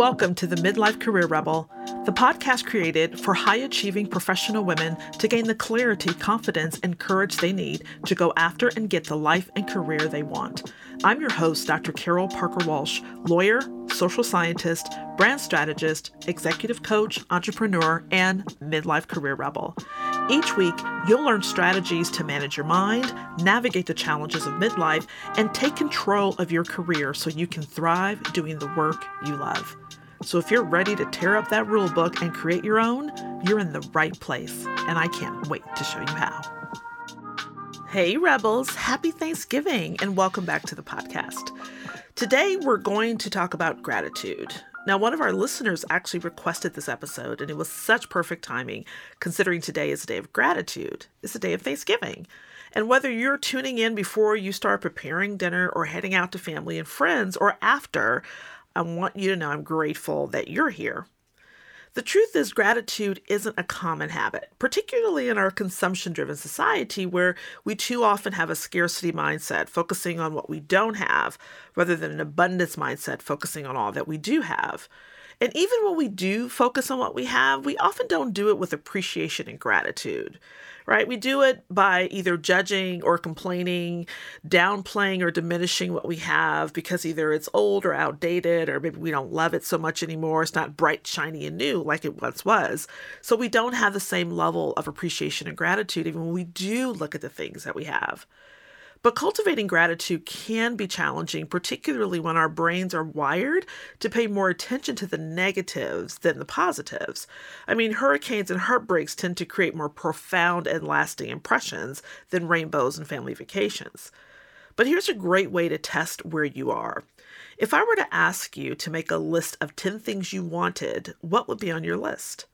Welcome to the Midlife Career Rebel, the podcast created for high achieving professional women to gain the clarity, confidence, and courage they need to go after and get the life and career they want. I'm your host, Dr. Carol Parker Walsh, lawyer, social scientist, brand strategist, executive coach, entrepreneur, and midlife career rebel. Each week, you'll learn strategies to manage your mind, navigate the challenges of midlife, and take control of your career so you can thrive doing the work you love. So if you're ready to tear up that rule book and create your own, you're in the right place, and I can't wait to show you how. Hey, Rebels, happy Thanksgiving, and welcome back to the podcast. Today, we're going to talk about gratitude. Now, one of our listeners actually requested this episode, and it was such perfect timing considering today is a day of gratitude. It's a day of Thanksgiving. And whether you're tuning in before you start preparing dinner or heading out to family and friends or after, I want you to know I'm grateful that you're here. The truth is, gratitude isn't a common habit, particularly in our consumption driven society where we too often have a scarcity mindset, focusing on what we don't have, rather than an abundance mindset, focusing on all that we do have. And even when we do focus on what we have, we often don't do it with appreciation and gratitude right? We do it by either judging or complaining, downplaying or diminishing what we have because either it's old or outdated, or maybe we don't love it so much anymore. It's not bright, shiny, and new like it once was. So we don't have the same level of appreciation and gratitude even when we do look at the things that we have. But cultivating gratitude can be challenging, particularly when our brains are wired to pay more attention to the negatives than the positives. I mean, hurricanes and heartbreaks tend to create more profound and lasting impressions than rainbows and family vacations. But here's a great way to test where you are. If I were to ask you to make a list of 10 things you wanted, what would be on your list?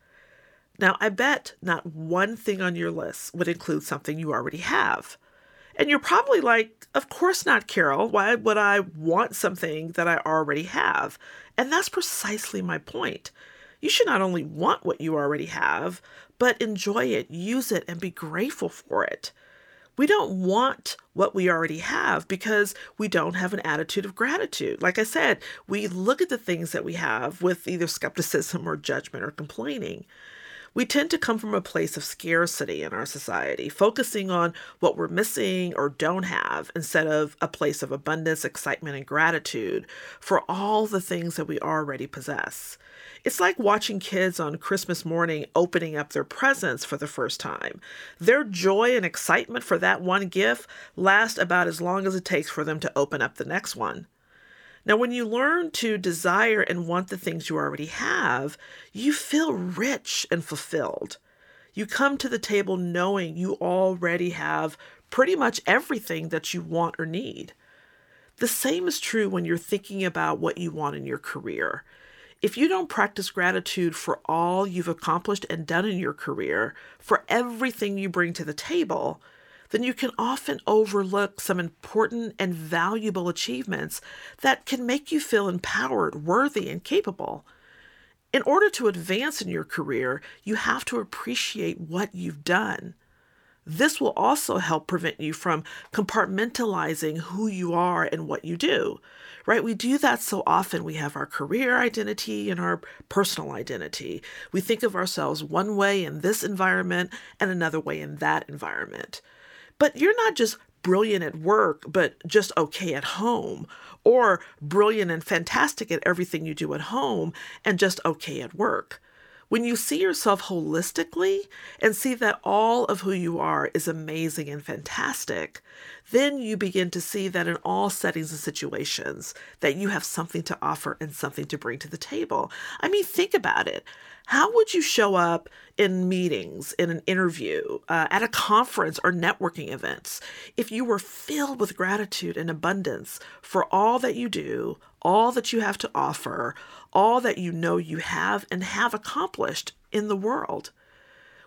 Now, I bet not one thing on your list would include something you already have. And you're probably like, of course not, Carol. Why would I want something that I already have? And that's precisely my point. You should not only want what you already have, but enjoy it, use it, and be grateful for it. We don't want what we already have because we don't have an attitude of gratitude. Like I said, we look at the things that we have with either skepticism or judgment or complaining. We tend to come from a place of scarcity in our society, focusing on what we're missing or don't have instead of a place of abundance, excitement, and gratitude for all the things that we already possess. It's like watching kids on Christmas morning opening up their presents for the first time. Their joy and excitement for that one gift last about as long as it takes for them to open up the next one. Now, when you learn to desire and want the things you already have, you feel rich and fulfilled. You come to the table knowing you already have pretty much everything that you want or need. The same is true when you're thinking about what you want in your career. If you don't practice gratitude for all you've accomplished and done in your career, for everything you bring to the table, then you can often overlook some important and valuable achievements that can make you feel empowered, worthy, and capable. In order to advance in your career, you have to appreciate what you've done. This will also help prevent you from compartmentalizing who you are and what you do, right? We do that so often. We have our career identity and our personal identity. We think of ourselves one way in this environment and another way in that environment. But you're not just brilliant at work, but just okay at home, or brilliant and fantastic at everything you do at home and just okay at work. When you see yourself holistically and see that all of who you are is amazing and fantastic, then you begin to see that in all settings and situations that you have something to offer and something to bring to the table. I mean, think about it. How would you show up in meetings, in an interview, uh, at a conference or networking events if you were filled with gratitude and abundance for all that you do, all that you have to offer, all that you know you have and have accomplished in the world?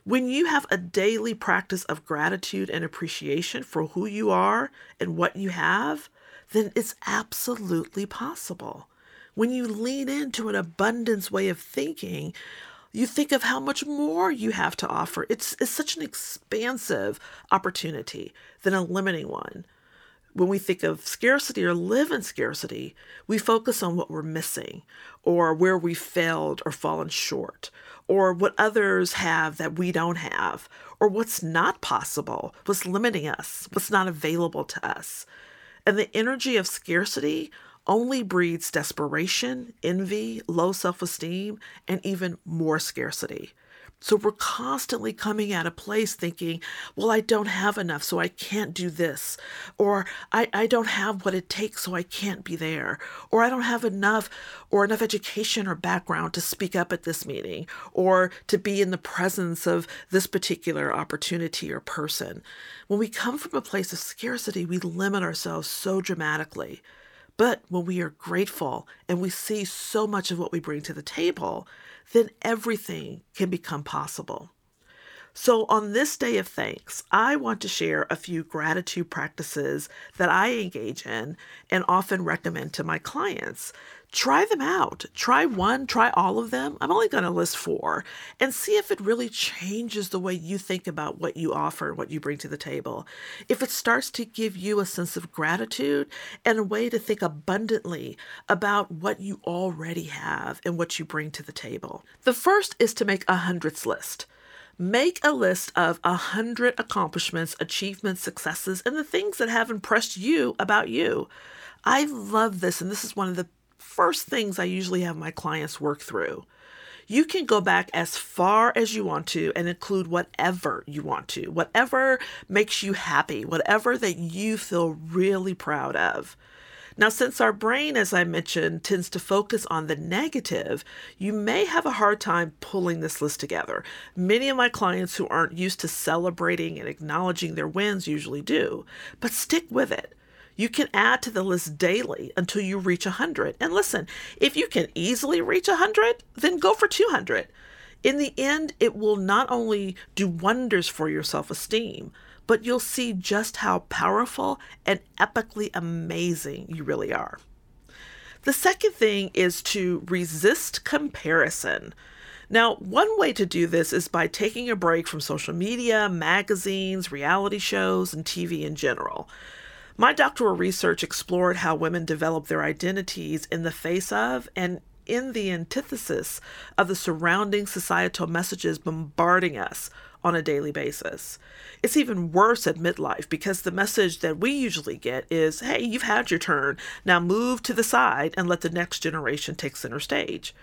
When you have a daily practice of gratitude and appreciation for who you are and what you have, then it's absolutely possible. When you lean into an abundance way of thinking, you think of how much more you have to offer. It's, it's such an expansive opportunity than a limiting one. When we think of scarcity or live in scarcity, we focus on what we're missing or where we failed or fallen short or what others have that we don't have or what's not possible, what's limiting us, what's not available to us. And the energy of scarcity only breeds desperation, envy, low self esteem, and even more scarcity. So we're constantly coming at a place thinking, well, I don't have enough, so I can't do this. Or I, I don't have what it takes, so I can't be there. Or I don't have enough or enough education or background to speak up at this meeting or to be in the presence of this particular opportunity or person. When we come from a place of scarcity, we limit ourselves so dramatically. But when we are grateful and we see so much of what we bring to the table, then everything can become possible. So, on this day of thanks, I want to share a few gratitude practices that I engage in and often recommend to my clients try them out. Try one, try all of them. I'm only going to list four and see if it really changes the way you think about what you offer, what you bring to the table. If it starts to give you a sense of gratitude and a way to think abundantly about what you already have and what you bring to the table. The first is to make a hundreds list. Make a list of a hundred accomplishments, achievements, successes, and the things that have impressed you about you. I love this, and this is one of the first things I usually have my clients work through. You can go back as far as you want to and include whatever you want to, whatever makes you happy, whatever that you feel really proud of. Now, since our brain, as I mentioned, tends to focus on the negative, you may have a hard time pulling this list together. Many of my clients who aren't used to celebrating and acknowledging their wins usually do, but stick with it. You can add to the list daily until you reach 100. And listen, if you can easily reach 100, then go for 200. In the end, it will not only do wonders for your self esteem, but you'll see just how powerful and epically amazing you really are. The second thing is to resist comparison. Now, one way to do this is by taking a break from social media, magazines, reality shows, and TV in general. My doctoral research explored how women develop their identities in the face of and in the antithesis of the surrounding societal messages bombarding us on a daily basis. It's even worse at midlife because the message that we usually get is hey, you've had your turn, now move to the side and let the next generation take center stage.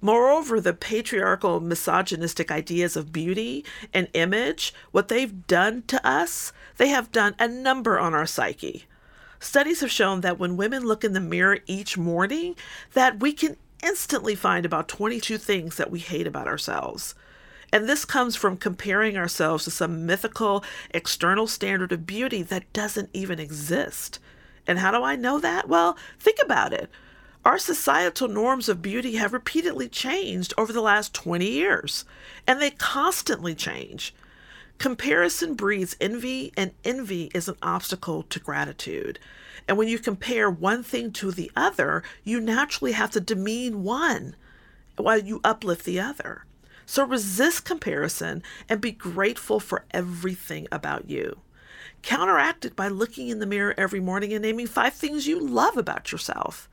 Moreover, the patriarchal, misogynistic ideas of beauty and image, what they've done to us, they have done a number on our psyche. Studies have shown that when women look in the mirror each morning, that we can instantly find about 22 things that we hate about ourselves. And this comes from comparing ourselves to some mythical external standard of beauty that doesn't even exist. And how do I know that? Well, think about it. Our societal norms of beauty have repeatedly changed over the last 20 years, and they constantly change. Comparison breeds envy, and envy is an obstacle to gratitude. And when you compare one thing to the other, you naturally have to demean one while you uplift the other. So resist comparison and be grateful for everything about you. Counteract it by looking in the mirror every morning and naming five things you love about yourself.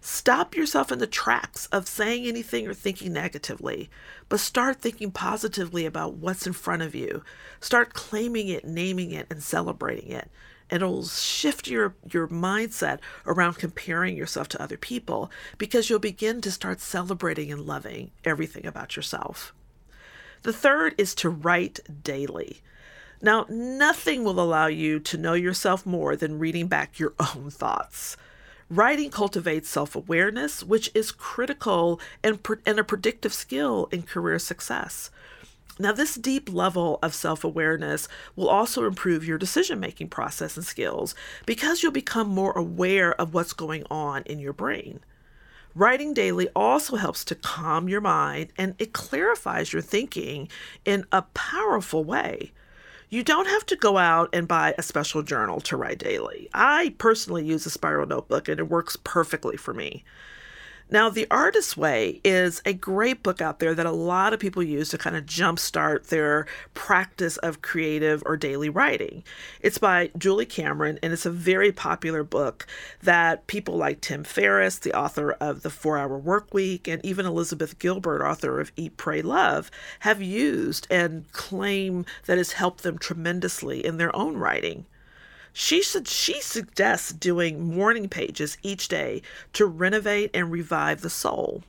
Stop yourself in the tracks of saying anything or thinking negatively, but start thinking positively about what's in front of you. Start claiming it, naming it, and celebrating it. It'll shift your, your mindset around comparing yourself to other people because you'll begin to start celebrating and loving everything about yourself. The third is to write daily. Now, nothing will allow you to know yourself more than reading back your own thoughts. Writing cultivates self awareness, which is critical and, and a predictive skill in career success. Now, this deep level of self awareness will also improve your decision making process and skills because you'll become more aware of what's going on in your brain. Writing daily also helps to calm your mind and it clarifies your thinking in a powerful way. You don't have to go out and buy a special journal to write daily. I personally use a spiral notebook and it works perfectly for me. Now, The Artist's Way is a great book out there that a lot of people use to kind of jumpstart their practice of creative or daily writing. It's by Julie Cameron, and it's a very popular book that people like Tim Ferriss, the author of The Four Hour Work Week, and even Elizabeth Gilbert, author of Eat, Pray, Love, have used and claim that has helped them tremendously in their own writing. She said she suggests doing morning pages each day to renovate and revive the soul.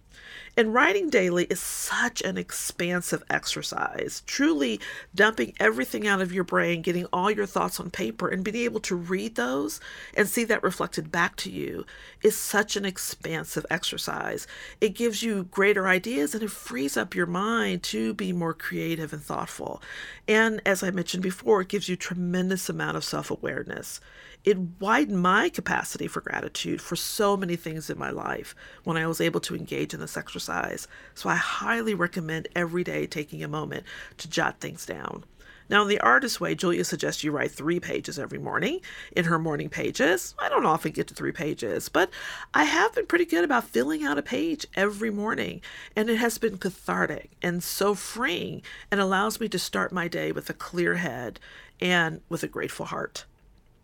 And writing daily is such an expansive exercise. Truly dumping everything out of your brain, getting all your thoughts on paper, and being able to read those and see that reflected back to you is such an expansive exercise. It gives you greater ideas and it frees up your mind to be more creative and thoughtful. And as I mentioned before, it gives you tremendous amount of self-awareness it widened my capacity for gratitude for so many things in my life when I was able to engage in this exercise. So I highly recommend every day taking a moment to jot things down. Now, in the artist way, Julia suggests you write three pages every morning in her morning pages. I don't often get to three pages, but I have been pretty good about filling out a page every morning, and it has been cathartic and so freeing and allows me to start my day with a clear head and with a grateful heart.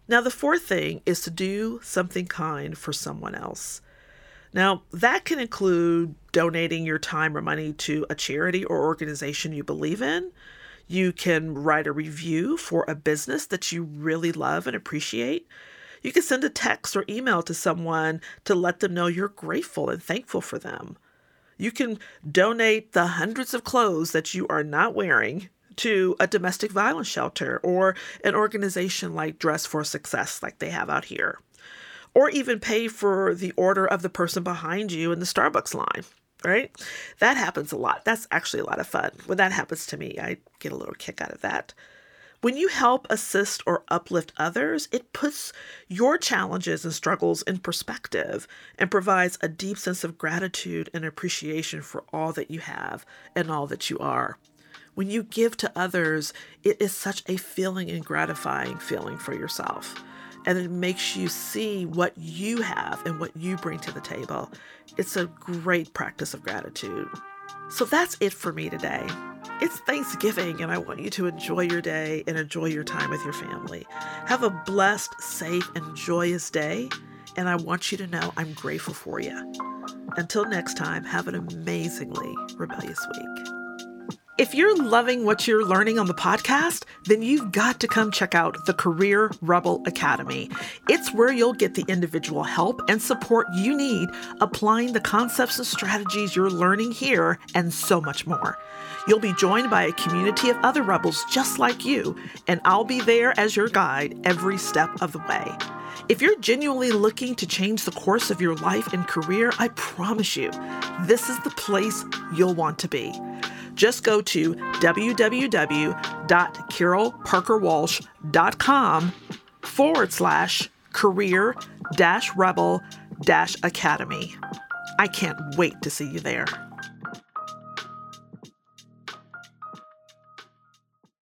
Now, the fourth thing is to do something kind for someone else. Now, that can include donating your time or money to a charity or organization you believe in. You can write a review for a business that you really love and appreciate. You can send a text or email to someone to let them know you're grateful and thankful for them. You can donate the hundreds of clothes that you are not wearing to a domestic violence shelter or an organization like Dress for Success, like they have out here, or even pay for the order of the person behind you in the Starbucks line. Right? That happens a lot. That's actually a lot of fun. When that happens to me, I get a little kick out of that. When you help assist or uplift others, it puts your challenges and struggles in perspective and provides a deep sense of gratitude and appreciation for all that you have and all that you are. When you give to others, it is such a feeling and gratifying feeling for yourself. And it makes you see what you have and what you bring to the table. It's a great practice of gratitude. So that's it for me today. It's Thanksgiving, and I want you to enjoy your day and enjoy your time with your family. Have a blessed, safe, and joyous day, and I want you to know I'm grateful for you. Until next time, have an amazingly rebellious week. If you're loving what you're learning on the podcast, then you've got to come check out the Career Rebel Academy. It's where you'll get the individual help and support you need applying the concepts and strategies you're learning here and so much more. You'll be joined by a community of other rebels just like you, and I'll be there as your guide every step of the way. If you're genuinely looking to change the course of your life and career, I promise you, this is the place you'll want to be just go to www.carolparkerwalsh.com forward slash career dash rebel dash academy. I can't wait to see you there.